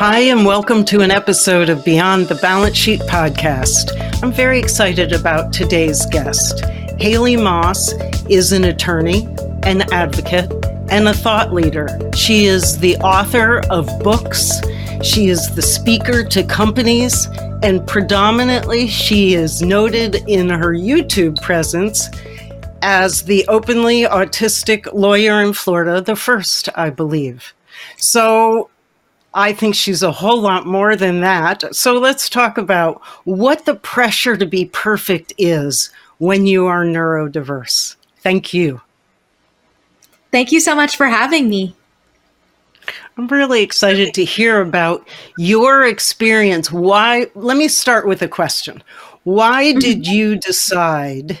Hi, and welcome to an episode of Beyond the Balance Sheet podcast. I'm very excited about today's guest. Haley Moss is an attorney, an advocate, and a thought leader. She is the author of books, she is the speaker to companies, and predominantly she is noted in her YouTube presence as the openly autistic lawyer in Florida, the first, I believe. So, I think she's a whole lot more than that. So let's talk about what the pressure to be perfect is when you are neurodiverse. Thank you. Thank you so much for having me. I'm really excited to hear about your experience. Why? Let me start with a question. Why mm-hmm. did you decide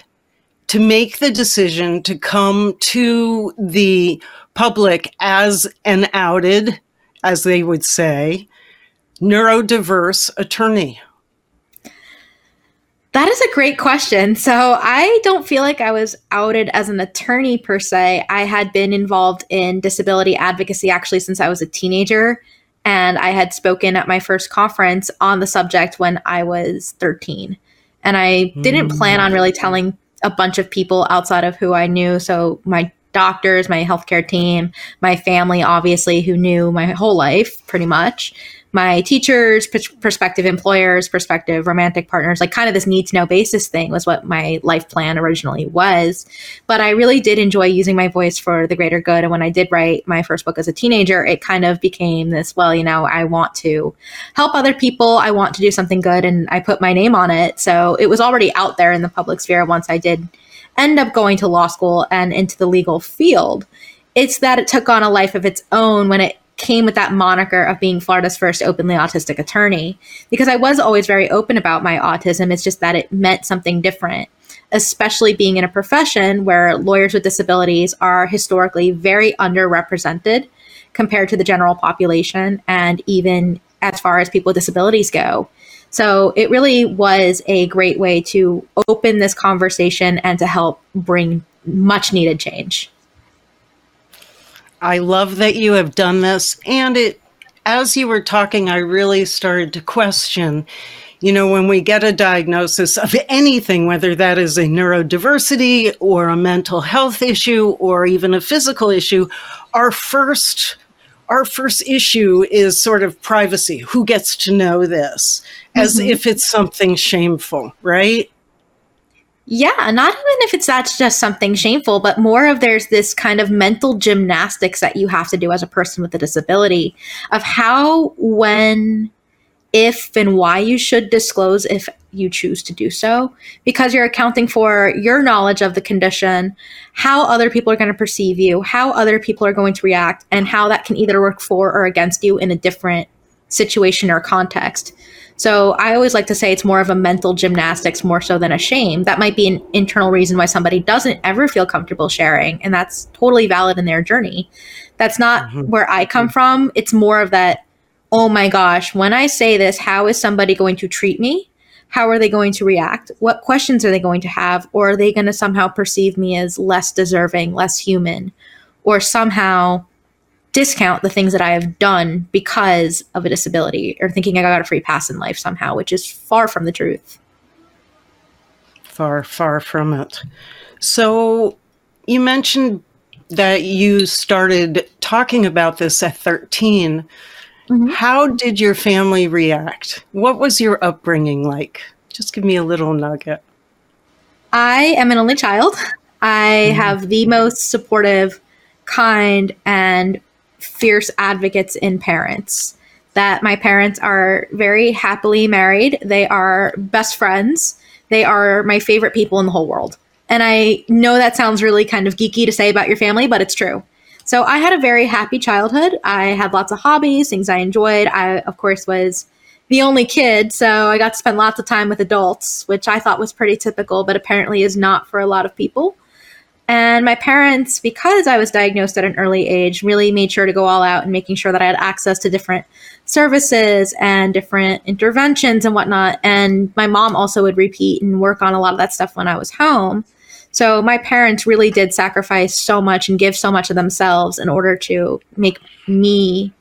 to make the decision to come to the public as an outed as they would say, neurodiverse attorney? That is a great question. So, I don't feel like I was outed as an attorney per se. I had been involved in disability advocacy actually since I was a teenager. And I had spoken at my first conference on the subject when I was 13. And I didn't plan on really hmm. telling a bunch of people outside of who I knew. So, my doctors, my healthcare team, my family, obviously, who knew my whole life pretty much, my teachers, prospective employers, prospective romantic partners, like kind of this need to know basis thing was what my life plan originally was. But I really did enjoy using my voice for the greater good. And when I did write my first book as a teenager, it kind of became this well, you know, I want to help other people, I want to do something good, and I put my name on it. So it was already out there in the public sphere once I did end up going to law school and into the legal field. It's that it took on a life of its own when it came with that moniker of being Florida's first openly autistic attorney. Because I was always very open about my autism, it's just that it meant something different, especially being in a profession where lawyers with disabilities are historically very underrepresented compared to the general population and even as far as people with disabilities go. So it really was a great way to open this conversation and to help bring much needed change. I love that you have done this. And it, as you were talking, I really started to question you know, when we get a diagnosis of anything, whether that is a neurodiversity or a mental health issue or even a physical issue, our first our first issue is sort of privacy. Who gets to know this? As mm-hmm. if it's something shameful, right? Yeah, not even if it's that's just something shameful, but more of there's this kind of mental gymnastics that you have to do as a person with a disability of how, when, if, and why you should disclose if you choose to do so because you're accounting for your knowledge of the condition, how other people are going to perceive you, how other people are going to react, and how that can either work for or against you in a different situation or context. So I always like to say it's more of a mental gymnastics more so than a shame. That might be an internal reason why somebody doesn't ever feel comfortable sharing, and that's totally valid in their journey. That's not mm-hmm. where I come from. It's more of that, oh my gosh, when I say this, how is somebody going to treat me? how are they going to react? What questions are they going to have? Or are they going to somehow perceive me as less deserving, less human, or somehow discount the things that I have done because of a disability or thinking I got a free pass in life somehow, which is far from the truth. Far, far from it. So you mentioned that you started talking about this at 13. Mm-hmm. How did your family react? What was your upbringing like? Just give me a little nugget. I am an only child. I mm-hmm. have the most supportive, kind, and fierce advocates in parents. That my parents are very happily married. They are best friends. They are my favorite people in the whole world. And I know that sounds really kind of geeky to say about your family, but it's true. So I had a very happy childhood. I had lots of hobbies, things I enjoyed. I, of course, was the only kid, so I got to spend lots of time with adults, which I thought was pretty typical, but apparently is not for a lot of people. And my parents, because I was diagnosed at an early age, really made sure to go all out and making sure that I had access to different services and different interventions and whatnot. And my mom also would repeat and work on a lot of that stuff when I was home. So my parents really did sacrifice so much and give so much of themselves in order to make me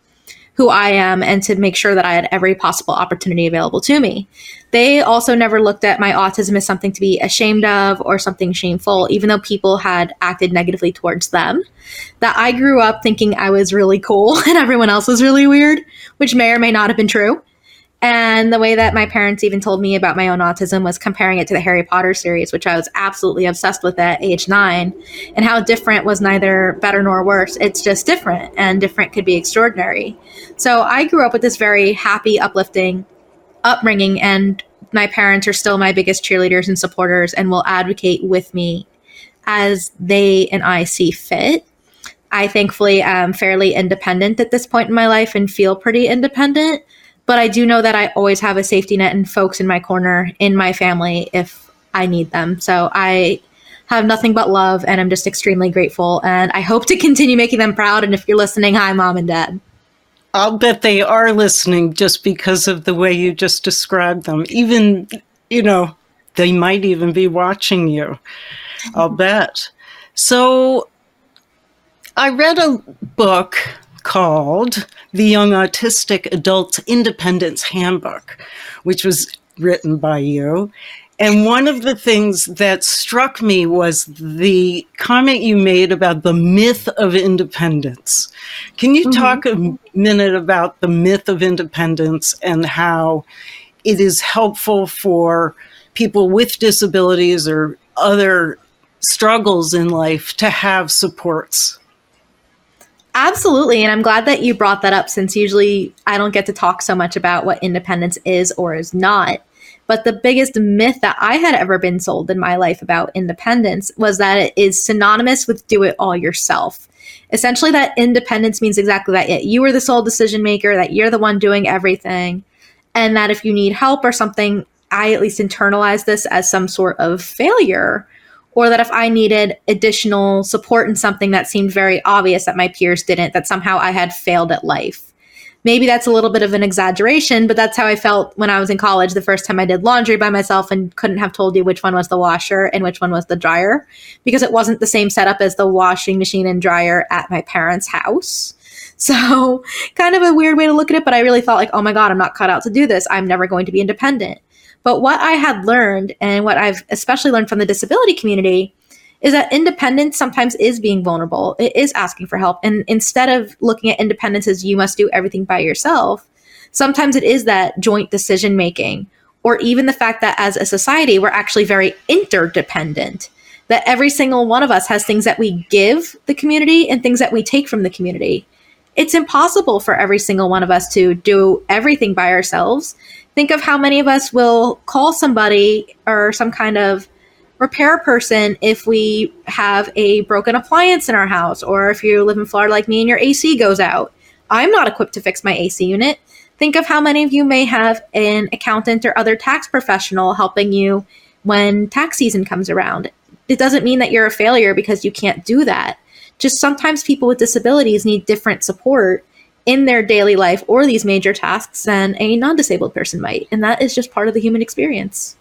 who I am and to make sure that I had every possible opportunity available to me. They also never looked at my autism as something to be ashamed of or something shameful, even though people had acted negatively towards them. That I grew up thinking I was really cool and everyone else was really weird, which may or may not have been true. And the way that my parents even told me about my own autism was comparing it to the Harry Potter series, which I was absolutely obsessed with at age nine, and how different was neither better nor worse. It's just different, and different could be extraordinary. So I grew up with this very happy, uplifting upbringing, and my parents are still my biggest cheerleaders and supporters and will advocate with me as they and I see fit. I thankfully am fairly independent at this point in my life and feel pretty independent but I do know that I always have a safety net and folks in my corner in my family if I need them. So I have nothing but love and I'm just extremely grateful. And I hope to continue making them proud. And if you're listening, hi, mom and dad. I'll bet they are listening just because of the way you just described them. Even, you know, they might even be watching you. I'll bet. So I read a book called The Young Autistic Adults Independence Handbook, which was written by you. And one of the things that struck me was the comment you made about the myth of independence. Can you mm-hmm. talk a minute about the myth of independence and how it is helpful for people with disabilities or other struggles in life to have supports? Absolutely. And I'm glad that you brought that up since usually I don't get to talk so much about what independence is or is not. But the biggest myth that I had ever been sold in my life about independence was that it is synonymous with do it all yourself. Essentially, that independence means exactly that. You are the sole decision maker, that you're the one doing everything. And that if you need help or something, I at least internalize this as some sort of failure or that if I needed additional support in something that seemed very obvious that my peers didn't, that somehow I had failed at life. Maybe that's a little bit of an exaggeration, but that's how I felt when I was in college the first time I did laundry by myself and couldn't have told you which one was the washer and which one was the dryer because it wasn't the same setup as the washing machine and dryer at my parents' house. So, kind of a weird way to look at it, but I really thought like, "Oh my god, I'm not cut out to do this. I'm never going to be independent." But what I had learned, and what I've especially learned from the disability community, is that independence sometimes is being vulnerable. It is asking for help. And instead of looking at independence as you must do everything by yourself, sometimes it is that joint decision making, or even the fact that as a society, we're actually very interdependent. That every single one of us has things that we give the community and things that we take from the community. It's impossible for every single one of us to do everything by ourselves think of how many of us will call somebody or some kind of repair person if we have a broken appliance in our house or if you live in Florida like me and your AC goes out. I'm not equipped to fix my AC unit. Think of how many of you may have an accountant or other tax professional helping you when tax season comes around. It doesn't mean that you're a failure because you can't do that. Just sometimes people with disabilities need different support in their daily life or these major tasks than a non disabled person might. And that is just part of the human experience.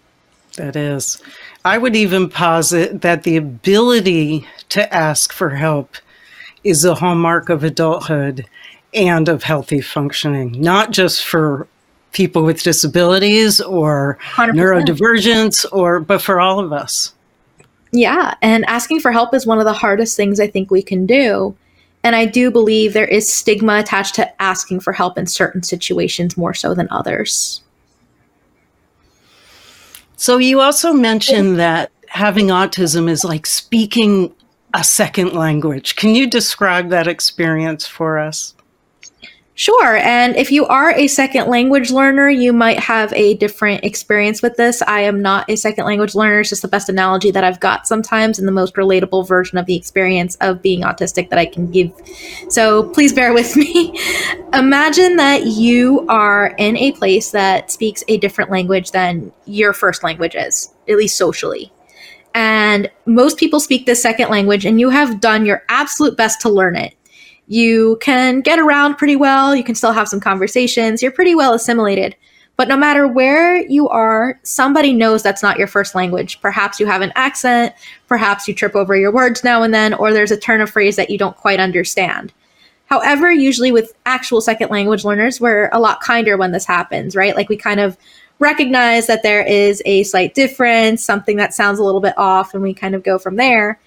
That is. I would even posit that the ability to ask for help is a hallmark of adulthood and of healthy functioning, not just for people with disabilities or 100%. neurodivergence or but for all of us. Yeah, and asking for help is one of the hardest things I think we can do. And I do believe there is stigma attached to asking for help in certain situations more so than others. So, you also mentioned that having autism is like speaking a second language. Can you describe that experience for us? Sure. And if you are a second language learner, you might have a different experience with this. I am not a second language learner. It's just the best analogy that I've got sometimes and the most relatable version of the experience of being autistic that I can give. So please bear with me. Imagine that you are in a place that speaks a different language than your first language is, at least socially. And most people speak this second language, and you have done your absolute best to learn it you can get around pretty well. You can still have some conversations. You're pretty well assimilated. But no matter where you are, somebody knows that's not your first language. Perhaps you have an accent, perhaps you trip over your words now and then, or there's a turn of phrase that you don't quite understand. However, usually with actual second language learners, we're a lot kinder when this happens, right? Like we kind of recognize that there is a slight difference, something that sounds a little bit off, and we kind of go from there.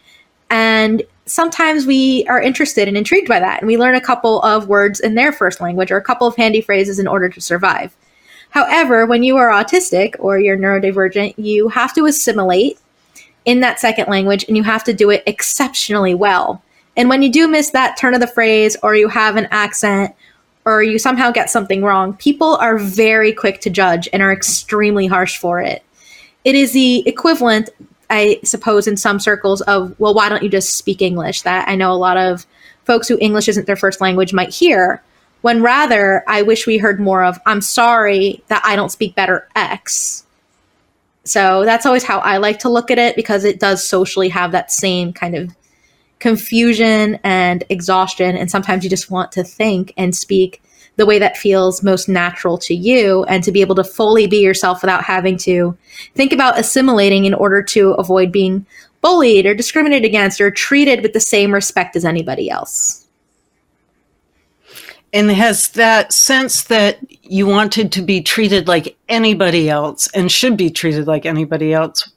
And sometimes we are interested and intrigued by that, and we learn a couple of words in their first language or a couple of handy phrases in order to survive. However, when you are autistic or you're neurodivergent, you have to assimilate in that second language and you have to do it exceptionally well. And when you do miss that turn of the phrase or you have an accent or you somehow get something wrong, people are very quick to judge and are extremely harsh for it. It is the equivalent I suppose, in some circles of, well, why don't you just speak English? That I know a lot of folks who English isn't their first language might hear, when rather, I wish we heard more of, I'm sorry that I don't speak better X. So that's always how I like to look at it because it does socially have that same kind of confusion and exhaustion. And sometimes you just want to think and speak the way that feels most natural to you and to be able to fully be yourself without having to think about assimilating in order to avoid being bullied or discriminated against or treated with the same respect as anybody else. And has that sense that you wanted to be treated like anybody else and should be treated like anybody else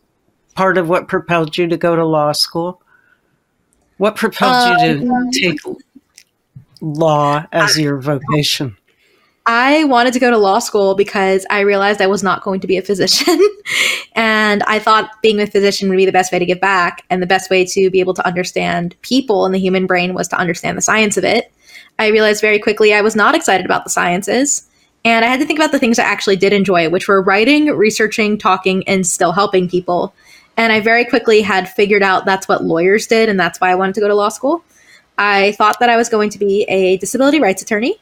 part of what propelled you to go to law school? What propelled you to um, take law as your vocation? I wanted to go to law school because I realized I was not going to be a physician. and I thought being a physician would be the best way to give back. And the best way to be able to understand people and the human brain was to understand the science of it. I realized very quickly I was not excited about the sciences. And I had to think about the things I actually did enjoy, which were writing, researching, talking, and still helping people. And I very quickly had figured out that's what lawyers did, and that's why I wanted to go to law school. I thought that I was going to be a disability rights attorney.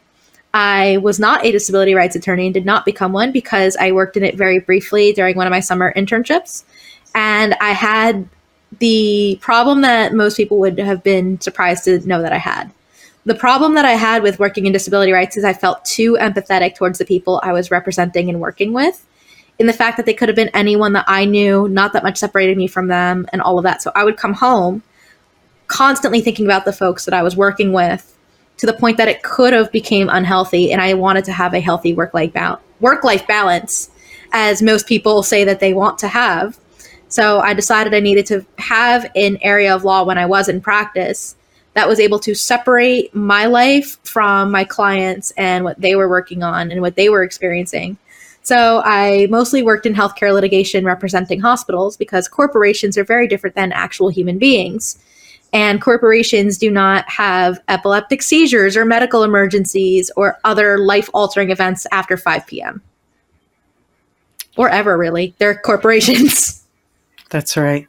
I was not a disability rights attorney and did not become one because I worked in it very briefly during one of my summer internships. And I had the problem that most people would have been surprised to know that I had. The problem that I had with working in disability rights is I felt too empathetic towards the people I was representing and working with, in the fact that they could have been anyone that I knew, not that much separated me from them, and all of that. So I would come home constantly thinking about the folks that I was working with to the point that it could have became unhealthy and I wanted to have a healthy work life ba- work life balance as most people say that they want to have. So I decided I needed to have an area of law when I was in practice that was able to separate my life from my clients and what they were working on and what they were experiencing. So I mostly worked in healthcare litigation representing hospitals because corporations are very different than actual human beings and corporations do not have epileptic seizures or medical emergencies or other life altering events after 5 p.m. Or ever, really. They're corporations. That's right.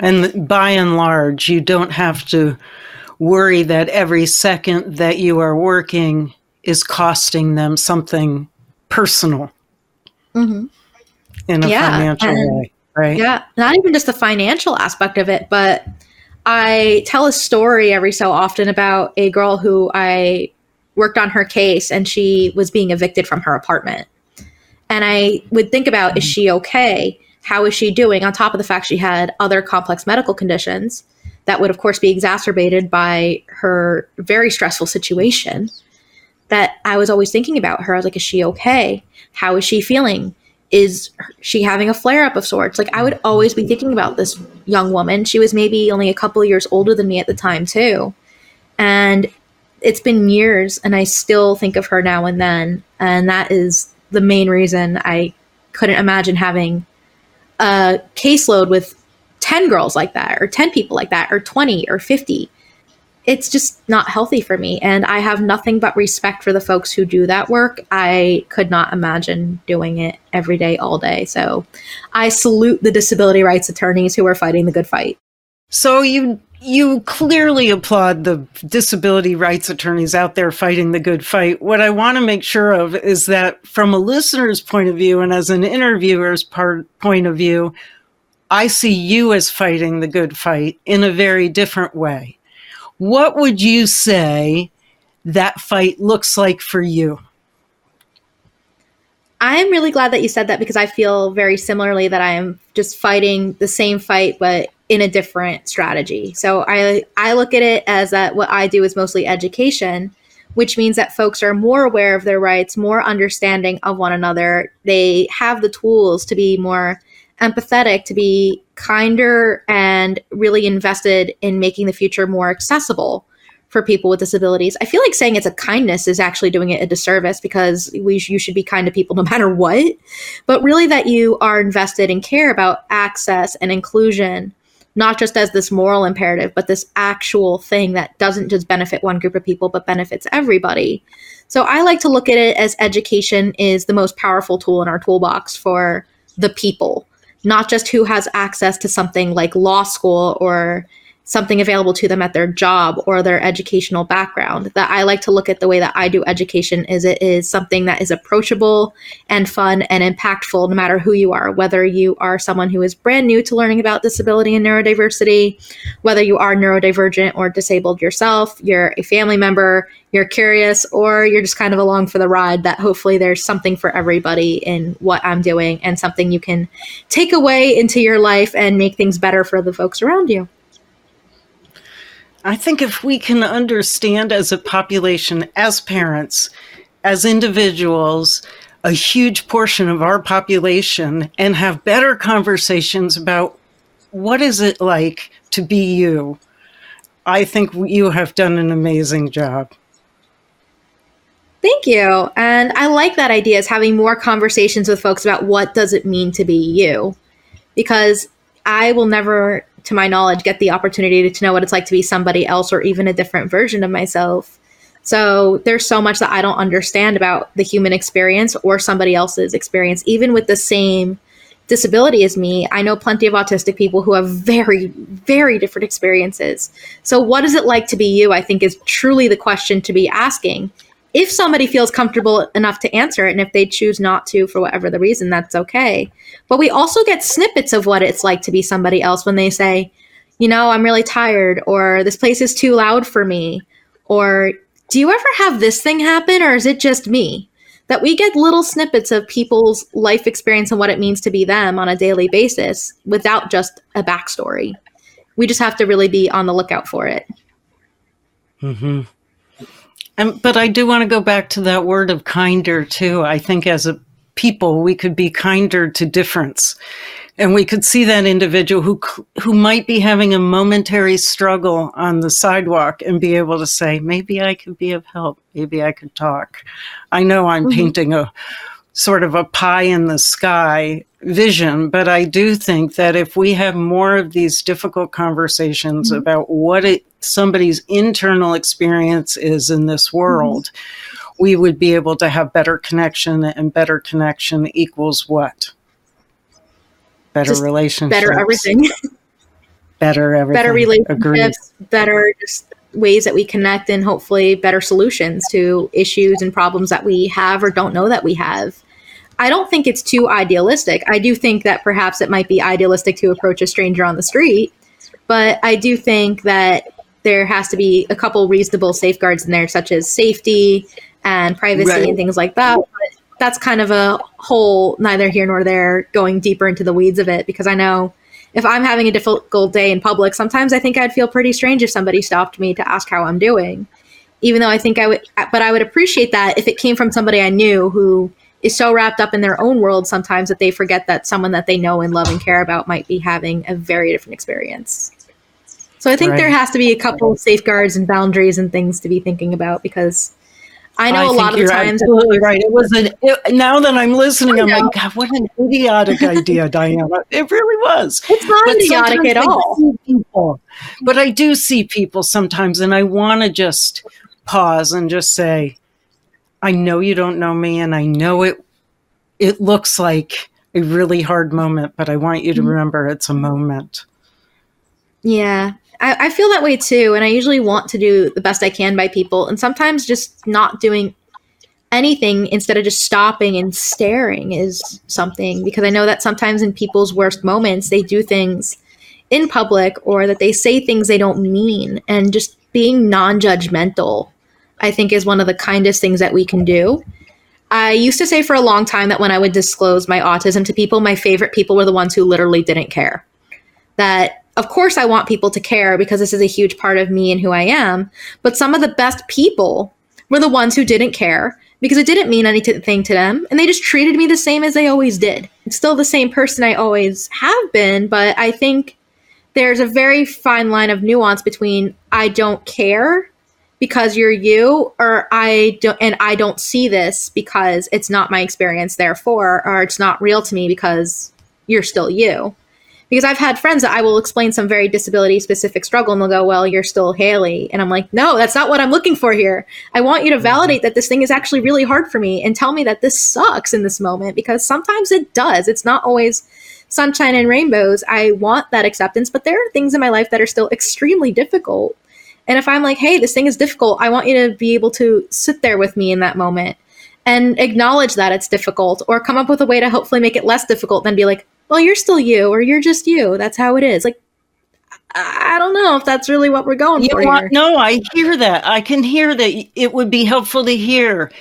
And by and large, you don't have to worry that every second that you are working is costing them something personal mm-hmm. in a yeah, financial way, right? Yeah, not even just the financial aspect of it, but I tell a story every so often about a girl who I worked on her case and she was being evicted from her apartment. And I would think about is she okay? How is she doing? On top of the fact she had other complex medical conditions that would, of course, be exacerbated by her very stressful situation. That I was always thinking about her. I was like, is she okay? How is she feeling? Is she having a flare up of sorts? Like I would always be thinking about this young woman. She was maybe only a couple of years older than me at the time too. And it's been years and I still think of her now and then. And that is the main reason I couldn't imagine having a caseload with 10 girls like that or 10 people like that or 20 or 50. It's just not healthy for me. And I have nothing but respect for the folks who do that work. I could not imagine doing it every day, all day. So I salute the disability rights attorneys who are fighting the good fight. So you you clearly applaud the disability rights attorneys out there fighting the good fight. What I want to make sure of is that from a listener's point of view and as an interviewer's part, point of view, I see you as fighting the good fight in a very different way. What would you say that fight looks like for you? I'm really glad that you said that because I feel very similarly that I am just fighting the same fight, but in a different strategy. So I I look at it as that what I do is mostly education, which means that folks are more aware of their rights, more understanding of one another. They have the tools to be more empathetic, to be kinder, and really invested in making the future more accessible for people with disabilities. I feel like saying it's a kindness is actually doing it a disservice because we you should be kind to people no matter what. But really, that you are invested and care about access and inclusion, not just as this moral imperative, but this actual thing that doesn't just benefit one group of people, but benefits everybody. So I like to look at it as education is the most powerful tool in our toolbox for the people not just who has access to something like law school or something available to them at their job or their educational background. That I like to look at the way that I do education is it is something that is approachable and fun and impactful no matter who you are, whether you are someone who is brand new to learning about disability and neurodiversity, whether you are neurodivergent or disabled yourself, you're a family member, you're curious, or you're just kind of along for the ride that hopefully there's something for everybody in what I'm doing and something you can take away into your life and make things better for the folks around you. I think if we can understand as a population, as parents, as individuals, a huge portion of our population and have better conversations about what is it like to be you, I think you have done an amazing job. Thank you. And I like that idea is having more conversations with folks about what does it mean to be you. Because I will never to my knowledge, get the opportunity to know what it's like to be somebody else or even a different version of myself. So there's so much that I don't understand about the human experience or somebody else's experience, even with the same disability as me. I know plenty of autistic people who have very, very different experiences. So, what is it like to be you? I think is truly the question to be asking if somebody feels comfortable enough to answer it and if they choose not to for whatever the reason that's okay. But we also get snippets of what it's like to be somebody else when they say you know i'm really tired or this place is too loud for me or do you ever have this thing happen or is it just me? That we get little snippets of people's life experience and what it means to be them on a daily basis without just a backstory. We just have to really be on the lookout for it. Mm-hmm. And, but I do want to go back to that word of kinder too. I think as a people, we could be kinder to difference. And we could see that individual who, who might be having a momentary struggle on the sidewalk and be able to say, maybe I could be of help. Maybe I could talk. I know I'm mm-hmm. painting a sort of a pie in the sky vision, but I do think that if we have more of these difficult conversations mm-hmm. about what it, somebody's internal experience is in this mm-hmm. world, mm-hmm. we would be able to have better connection, and better connection equals what? Better just relationships. Better everything. better everything. Better relationships. Agreed. Better just ways that we connect and hopefully better solutions to issues and problems that we have or don't know that we have. I don't think it's too idealistic. I do think that perhaps it might be idealistic to approach a stranger on the street, but I do think that there has to be a couple reasonable safeguards in there, such as safety and privacy right. and things like that. But that's kind of a whole neither here nor there going deeper into the weeds of it because I know if I'm having a difficult day in public, sometimes I think I'd feel pretty strange if somebody stopped me to ask how I'm doing. Even though I think I would, but I would appreciate that if it came from somebody I knew who is so wrapped up in their own world sometimes that they forget that someone that they know and love and care about might be having a very different experience. So I think right. there has to be a couple of safeguards and boundaries and things to be thinking about because I know I a lot of the times. Absolutely right. It was an. It, now that I'm listening, I'm like, God, what an idiotic idea, Diana. It really was. It's not but idiotic at all. People, but I do see people sometimes, and I want to just pause and just say, I know you don't know me, and I know it. It looks like a really hard moment, but I want you to mm-hmm. remember it's a moment. Yeah, I, I, feel that way too. And I usually want to do the best I can by people. And sometimes just not doing anything instead of just stopping and staring is something because I know that sometimes in people's worst moments, they do things in public or that they say things they don't mean. And just being non judgmental, I think, is one of the kindest things that we can do. I used to say for a long time that when I would disclose my autism to people, my favorite people were the ones who literally didn't care. That of course I want people to care because this is a huge part of me and who I am. But some of the best people were the ones who didn't care because it didn't mean anything to them and they just treated me the same as they always did. It's still the same person I always have been, but I think there's a very fine line of nuance between I don't care because you're you or I don't and I don't see this because it's not my experience therefore or it's not real to me because you're still you because I've had friends that I will explain some very disability specific struggle and they'll go, Well, you're still Haley. And I'm like, No, that's not what I'm looking for here. I want you to mm-hmm. validate that this thing is actually really hard for me and tell me that this sucks in this moment because sometimes it does. It's not always sunshine and rainbows. I want that acceptance, but there are things in my life that are still extremely difficult. And if I'm like, Hey, this thing is difficult, I want you to be able to sit there with me in that moment and acknowledge that it's difficult or come up with a way to hopefully make it less difficult than be like, well, you're still you, or you're just you. That's how it is. Like, I don't know if that's really what we're going you for. Want, no, I hear that. I can hear that. It would be helpful to hear.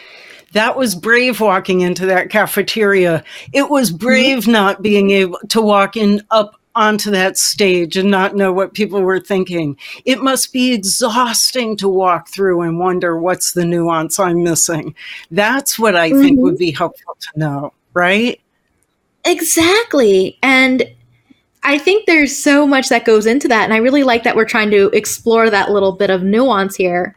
That was brave walking into that cafeteria. It was mm-hmm. brave mm-hmm. not being able to walk in up onto that stage and not know what people were thinking. It must be exhausting to walk through and wonder what's the nuance I'm missing. That's what I mm-hmm. think would be helpful to know, right? Exactly. And I think there's so much that goes into that. And I really like that we're trying to explore that little bit of nuance here.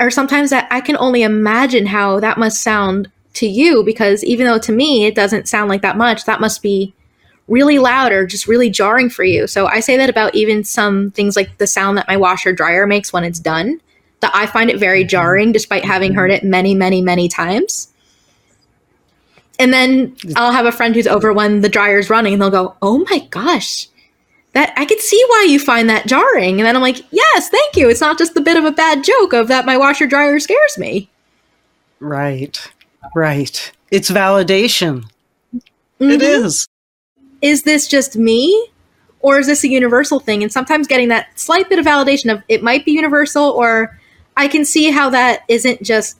Or sometimes that I can only imagine how that must sound to you because even though to me it doesn't sound like that much, that must be really loud or just really jarring for you. So I say that about even some things like the sound that my washer dryer makes when it's done, that I find it very mm-hmm. jarring despite having heard it many, many, many times. And then I'll have a friend who's over when the dryer's running and they'll go, Oh my gosh, that I could see why you find that jarring. And then I'm like, Yes, thank you. It's not just the bit of a bad joke of that my washer dryer scares me. Right. Right. It's validation. Mm-hmm. It is. Is this just me? Or is this a universal thing? And sometimes getting that slight bit of validation of it might be universal, or I can see how that isn't just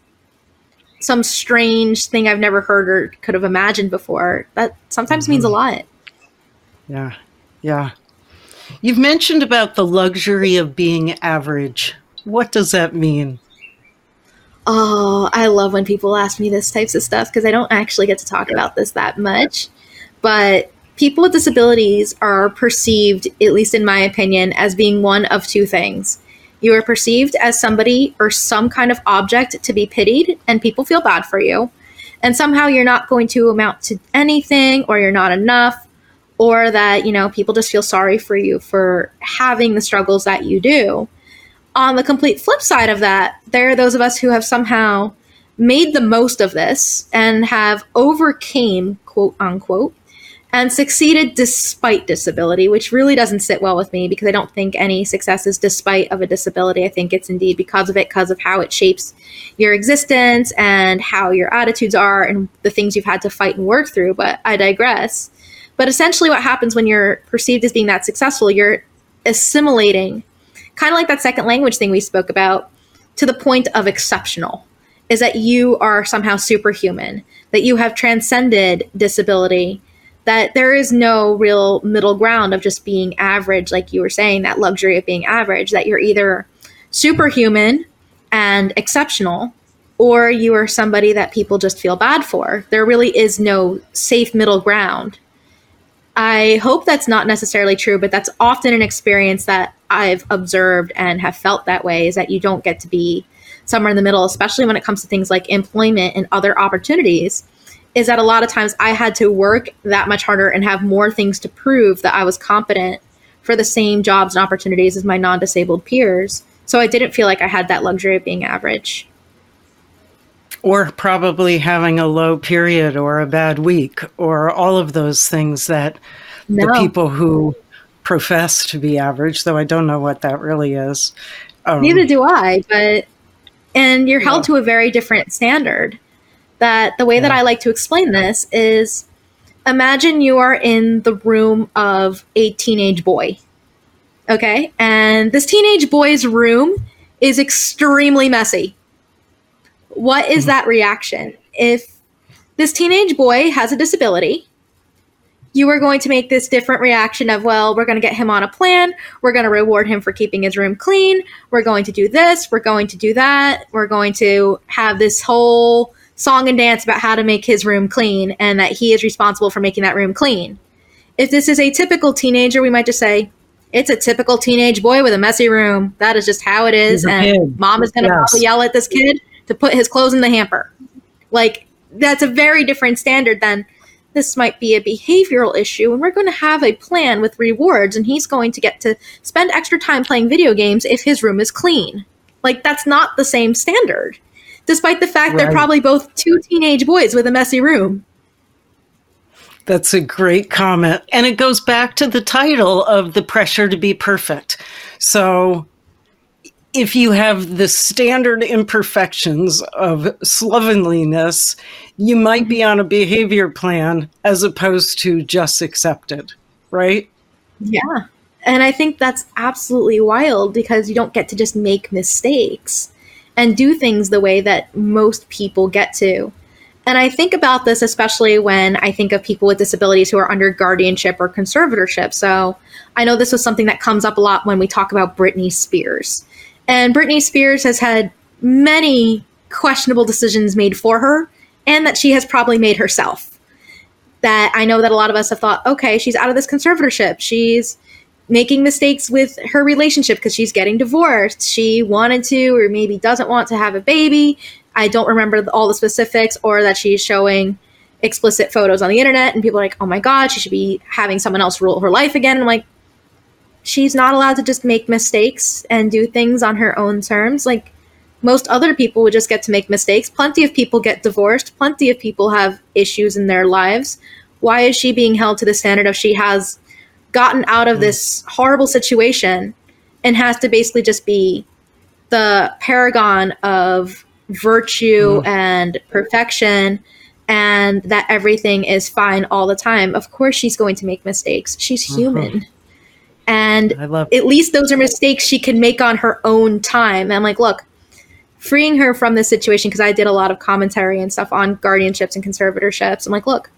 some strange thing I've never heard or could have imagined before. That sometimes mm-hmm. means a mm-hmm. lot. Yeah. Yeah. You've mentioned about the luxury of being average. What does that mean? Oh, I love when people ask me this types of stuff because I don't actually get to talk about this that much. But people with disabilities are perceived, at least in my opinion, as being one of two things. You are perceived as somebody or some kind of object to be pitied, and people feel bad for you. And somehow you're not going to amount to anything, or you're not enough, or that, you know, people just feel sorry for you for having the struggles that you do. On the complete flip side of that, there are those of us who have somehow made the most of this and have overcame, quote unquote, and succeeded despite disability, which really doesn't sit well with me because I don't think any success is despite of a disability. I think it's indeed because of it, because of how it shapes your existence and how your attitudes are and the things you've had to fight and work through. But I digress. But essentially, what happens when you're perceived as being that successful, you're assimilating, kind of like that second language thing we spoke about, to the point of exceptional, is that you are somehow superhuman, that you have transcended disability that there is no real middle ground of just being average, like you were saying, that luxury of being average, that you're either superhuman and exceptional, or you are somebody that people just feel bad for. There really is no safe middle ground. I hope that's not necessarily true, but that's often an experience that I've observed and have felt that way is that you don't get to be somewhere in the middle, especially when it comes to things like employment and other opportunities, is that a lot of times I had to work that much harder and have more things to prove that I was competent for the same jobs and opportunities as my non disabled peers. So I didn't feel like I had that luxury of being average. Or probably having a low period or a bad week or all of those things that no. the people who profess to be average, though I don't know what that really is. Um, Neither do I, but and you're held yeah. to a very different standard. That the way yeah. that I like to explain this is imagine you are in the room of a teenage boy. Okay? And this teenage boy's room is extremely messy. What is mm-hmm. that reaction? If this teenage boy has a disability, you are going to make this different reaction of, well, we're going to get him on a plan. We're going to reward him for keeping his room clean. We're going to do this. We're going to do that. We're going to have this whole song and dance about how to make his room clean and that he is responsible for making that room clean. If this is a typical teenager, we might just say, it's a typical teenage boy with a messy room. That is just how it is. And kid. mom is going to yes. yell at this kid to put his clothes in the hamper. Like, that's a very different standard than this might be a behavioral issue and we're going to have a plan with rewards and he's going to get to spend extra time playing video games if his room is clean. Like that's not the same standard. Despite the fact right. they're probably both two teenage boys with a messy room. That's a great comment. And it goes back to the title of the pressure to be perfect. So if you have the standard imperfections of slovenliness, you might be on a behavior plan as opposed to just accepted, right? Yeah. And I think that's absolutely wild because you don't get to just make mistakes and do things the way that most people get to. And I think about this especially when I think of people with disabilities who are under guardianship or conservatorship. So I know this was something that comes up a lot when we talk about Britney Spears and Britney Spears has had many questionable decisions made for her and that she has probably made herself. That I know that a lot of us have thought, okay, she's out of this conservatorship. She's making mistakes with her relationship because she's getting divorced. She wanted to, or maybe doesn't want to have a baby. I don't remember all the specifics, or that she's showing explicit photos on the internet, and people are like, oh my God, she should be having someone else rule her life again. I'm like, she's not allowed to just make mistakes and do things on her own terms. Like most other people would just get to make mistakes. Plenty of people get divorced. Plenty of people have issues in their lives. Why is she being held to the standard of she has gotten out of mm. this horrible situation and has to basically just be the paragon of virtue mm. and perfection and that everything is fine all the time? Of course, she's going to make mistakes. She's mm-hmm. human. And at least those are mistakes she can make on her own time. And I'm like, look, freeing her from this situation, because I did a lot of commentary and stuff on guardianships and conservatorships. I'm like, look,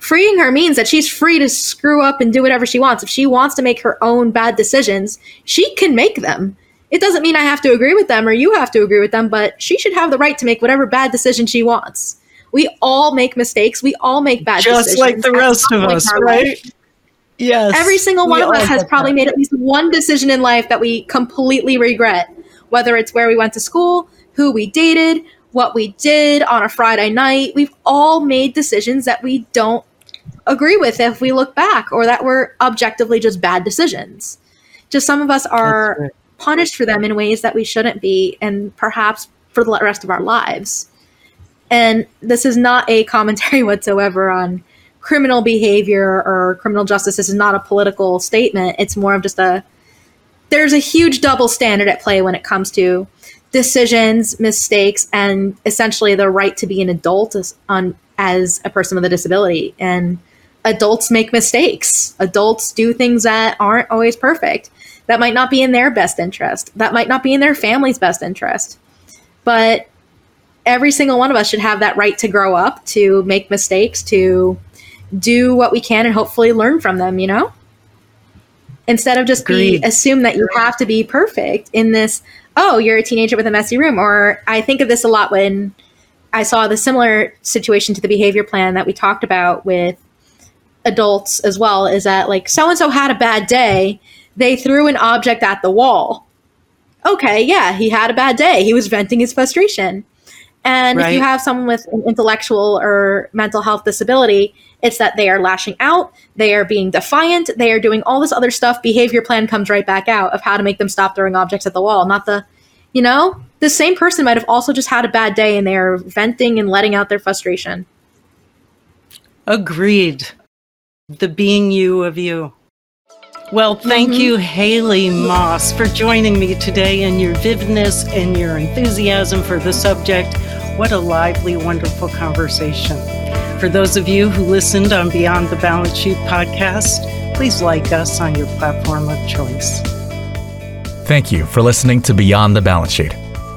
freeing her means that she's free to screw up and do whatever she wants. If she wants to make her own bad decisions, she can make them. It doesn't mean I have to agree with them or you have to agree with them, but she should have the right to make whatever bad decision she wants. We all make mistakes. We all make bad Just decisions. Just like the rest of us, right? Life. Yes. Every single one of us has probably that. made at least one decision in life that we completely regret, whether it's where we went to school, who we dated, what we did on a Friday night. We've all made decisions that we don't agree with if we look back or that were objectively just bad decisions. Just some of us are right. punished for them in ways that we shouldn't be and perhaps for the rest of our lives. And this is not a commentary whatsoever on criminal behavior or criminal justice. This is not a political statement. It's more of just a there's a huge double standard at play when it comes to decisions, mistakes, and essentially the right to be an adult as, on, as a person with a disability. And adults make mistakes. Adults do things that aren't always perfect. That might not be in their best interest. That might not be in their family's best interest. But every single one of us should have that right to grow up, to make mistakes, to do what we can and hopefully learn from them, you know? Instead of just Agreed. be assume that you have to be perfect in this, oh, you're a teenager with a messy room. Or I think of this a lot when I saw the similar situation to the behavior plan that we talked about with adults as well, is that like so and so had a bad day, they threw an object at the wall. okay, yeah, he had a bad day. He was venting his frustration. And right. if you have someone with an intellectual or mental health disability, it's that they are lashing out, they are being defiant, they are doing all this other stuff. Behavior plan comes right back out of how to make them stop throwing objects at the wall. Not the, you know, the same person might have also just had a bad day and they're venting and letting out their frustration. Agreed. The being you of you. Well, thank mm-hmm. you, Haley Moss, for joining me today and your vividness and your enthusiasm for the subject. What a lively, wonderful conversation. For those of you who listened on Beyond the Balance Sheet podcast, please like us on your platform of choice. Thank you for listening to Beyond the Balance Sheet,